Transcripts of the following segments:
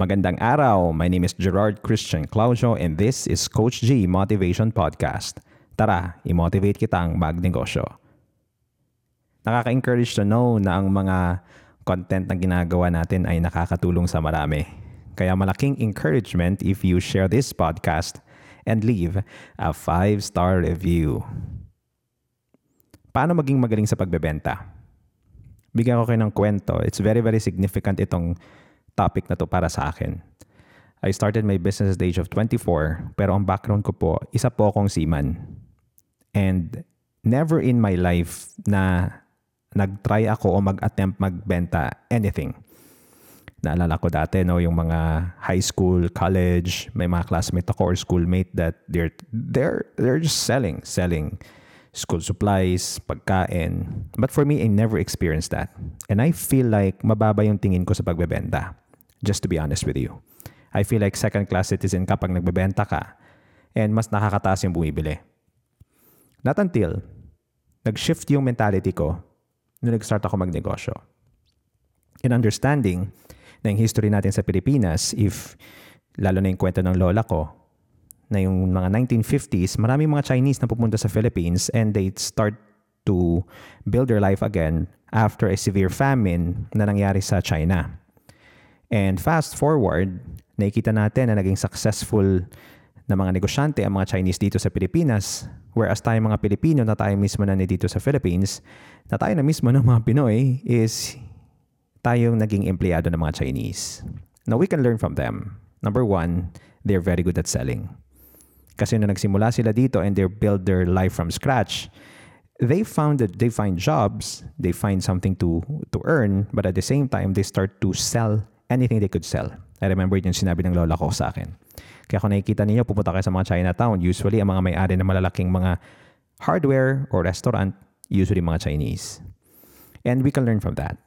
Magandang araw. My name is Gerard Christian Claudio and this is Coach G Motivation Podcast. Tara, i-motivate kitang magnegosyo. Nakaka-encourage to know na ang mga content na ginagawa natin ay nakakatulong sa marami. Kaya malaking encouragement if you share this podcast and leave a 5-star review. Paano maging magaling sa pagbebenta? Bigyan ko kayo ng kwento. It's very, very significant itong topic na to para sa akin. I started my business at the age of 24, pero ang background ko po, isa po akong seaman. And never in my life na nag-try ako o mag-attempt magbenta anything. Naalala ko dati, no, yung mga high school, college, may mga classmate ako or schoolmate that they're, they're, they're just selling, selling school supplies, pagkain. But for me, I never experienced that. And I feel like mababa yung tingin ko sa pagbebenta just to be honest with you. I feel like second-class citizen ka pag nagbebenta ka and mas nakakataas yung bumibili. Not until nag-shift yung mentality ko nung nag-start ako magnegosyo. In understanding na yung history natin sa Pilipinas, if lalo na yung kwento ng lola ko, na yung mga 1950s, maraming mga Chinese na pupunta sa Philippines and they start to build their life again after a severe famine na nangyari sa China. And fast forward, nakikita natin na naging successful na mga negosyante ang mga Chinese dito sa Pilipinas. Whereas tayo mga Pilipino na tayo mismo na dito sa Philippines, na tayo na mismo ng mga Pinoy is tayong naging empleyado ng mga Chinese. Now, we can learn from them. Number one, they're very good at selling. Kasi nung nagsimula sila dito and they build their life from scratch, they found that they find jobs, they find something to to earn, but at the same time, they start to sell anything they could sell. I remember yung sinabi ng lola ko sa akin. Kaya kung nakikita ninyo, pupunta kayo sa mga Chinatown, usually ang mga may-ari ng malalaking mga hardware or restaurant, usually mga Chinese. And we can learn from that.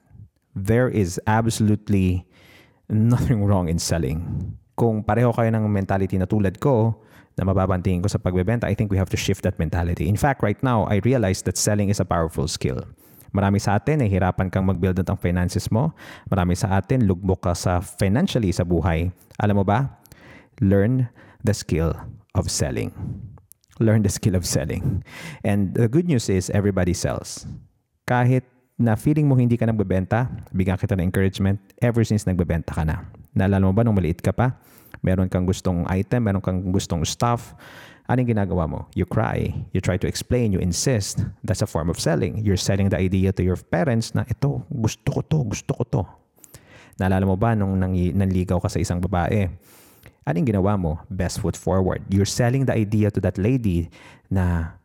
There is absolutely nothing wrong in selling. Kung pareho kayo ng mentality na tulad ko, na mababantingin ko sa pagbebenta, I think we have to shift that mentality. In fact, right now, I realize that selling is a powerful skill. Marami sa atin, nahihirapan kang mag-build ng finances mo. Marami sa atin, lugbok ka sa financially sa buhay. Alam mo ba? Learn the skill of selling. Learn the skill of selling. And the good news is, everybody sells. Kahit na feeling mo hindi ka nagbebenta, bigyan kita ng encouragement ever since nagbebenta ka na. Naalala mo ba nung maliit ka pa? Meron kang gustong item, meron kang gustong stuff, Anong ginagawa mo? You cry. You try to explain. You insist. That's a form of selling. You're selling the idea to your parents na ito, gusto ko to, gusto ko to. Naalala mo ba nung nanligaw ka sa isang babae? Anong ginawa mo? Best foot forward. You're selling the idea to that lady na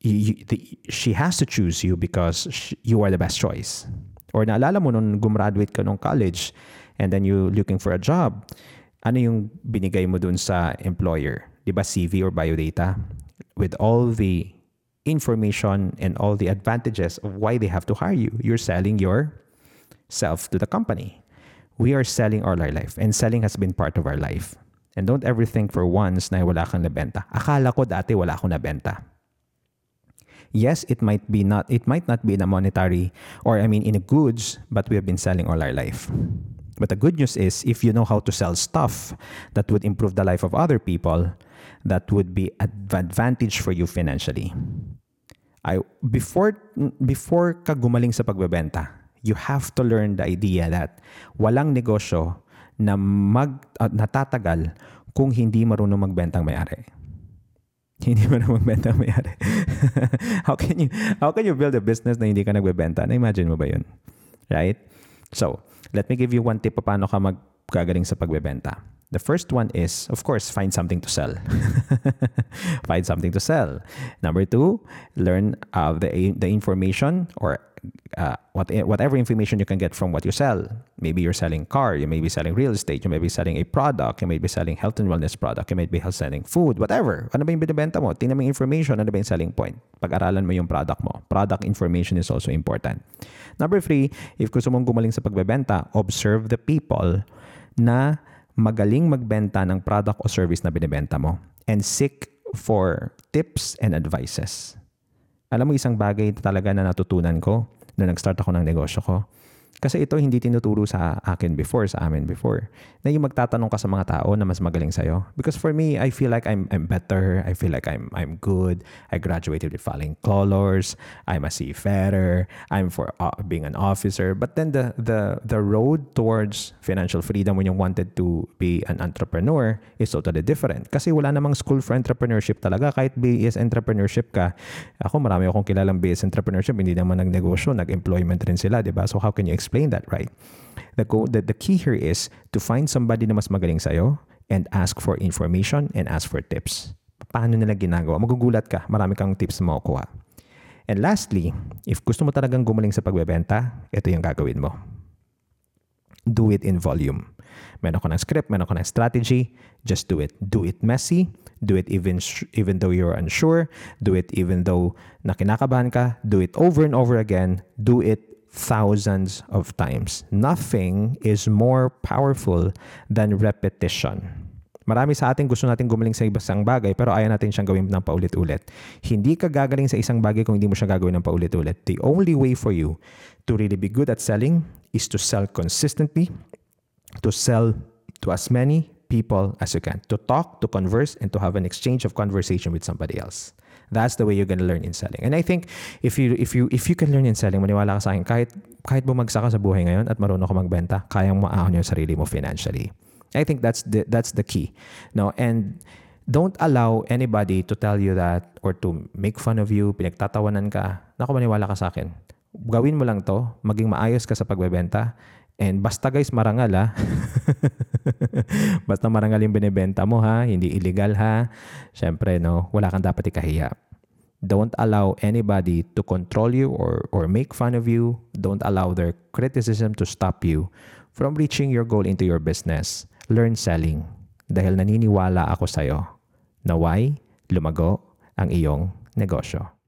you, you, the, she has to choose you because she, you are the best choice. Or naalala mo nung gumraduate ka nung college and then you looking for a job, ano yung binigay mo dun sa employer? di ba, CV or biodata with all the information and all the advantages of why they have to hire you. You're selling yourself to the company. We are selling all our life and selling has been part of our life. And don't ever think for once na wala kang nabenta. Akala ko dati wala akong nabenta. Yes, it might be not it might not be in a monetary or I mean in a goods, but we have been selling all our life. But the good news is if you know how to sell stuff that would improve the life of other people, that would be an advantage for you financially. I before before ka gumaling sa pagbebenta, you have to learn the idea that walang negosyo na mag uh, natatagal kung hindi marunong magbenta ang may-ari. Hindi marunong magbenta ang may-ari. how can you how can you build a business na hindi ka nagbebenta? Na imagine mo ba 'yun? Right? So, let me give you one tip paano ka magkagaling sa pagbebenta. The first one is, of course, find something to sell. find something to sell. Number two, learn uh, the, the information or uh, what, whatever information you can get from what you sell. Maybe you're selling car, you may be selling real estate, you may be selling a product, you may be selling health and wellness product, you may be selling food, whatever. Ano ba yung binibenta mo? Tingnan mo yung information, ano ba yung selling point? Pag-aralan mo yung product mo. Product information is also important. Number three, if gusto mong gumaling sa pagbebenta, observe the people na magaling magbenta ng product o service na binibenta mo and seek for tips and advices. Alam mo isang bagay talaga na natutunan ko nung nag-start ako ng negosyo ko, Kasi ito hindi tinuturo sa akin before, sa amin before. Na yung magtatanong ka sa mga tao na mas magaling sa'yo. Because for me, I feel like I'm, I'm better. I feel like I'm, I'm good. I graduated with flying colors. I'm a seafarer. I'm for uh, being an officer. But then the, the, the road towards financial freedom when you wanted to be an entrepreneur is totally different. Kasi wala namang school for entrepreneurship talaga. Kahit BS entrepreneurship ka, ako marami akong kilalang BS entrepreneurship, hindi naman nagnegosyo, nag-employment rin sila, di ba? So how can you explain that, right? The, go, the, the key here is to find somebody na mas magaling sa'yo and ask for information and ask for tips. Paano nila ginagawa? Magugulat ka. Marami kang tips mo kuha. And lastly, if gusto mo talagang gumaling sa pagbebenta, ito yung gagawin mo. Do it in volume. Meron ko ng script, meron ko ng strategy, just do it. Do it messy, do it even even though you're unsure, do it even though nakinakabahan ka, do it over and over again, do it thousands of times. Nothing is more powerful than repetition. Marami sa atin gusto natin gumaling sa isang bagay pero ayaw natin siyang gawin ng paulit-ulit. Hindi ka gagaling sa isang bagay kung hindi mo siya gagawin ng paulit-ulit. The only way for you to really be good at selling is to sell consistently, to sell to as many people as you can, to talk, to converse, and to have an exchange of conversation with somebody else. That's the way you're gonna learn in selling. And I think if you if you if you can learn in selling, maniwala ka sa akin, kahit kahit bumagsak ka sa buhay ngayon at marunong ka magbenta, kayang maahon yung sarili mo financially. I think that's the that's the key. No, and don't allow anybody to tell you that or to make fun of you, pinagtatawanan ka. Naku, maniwala ka sa akin. Gawin mo lang to, maging maayos ka sa pagbebenta, And basta guys, marangal ha. basta marangal yung binibenta mo ha, hindi illegal ha. Siyempre, no, wala kang dapat ikahiya. Don't allow anybody to control you or, or make fun of you. Don't allow their criticism to stop you from reaching your goal into your business. Learn selling. Dahil naniniwala ako sa'yo na why lumago ang iyong negosyo.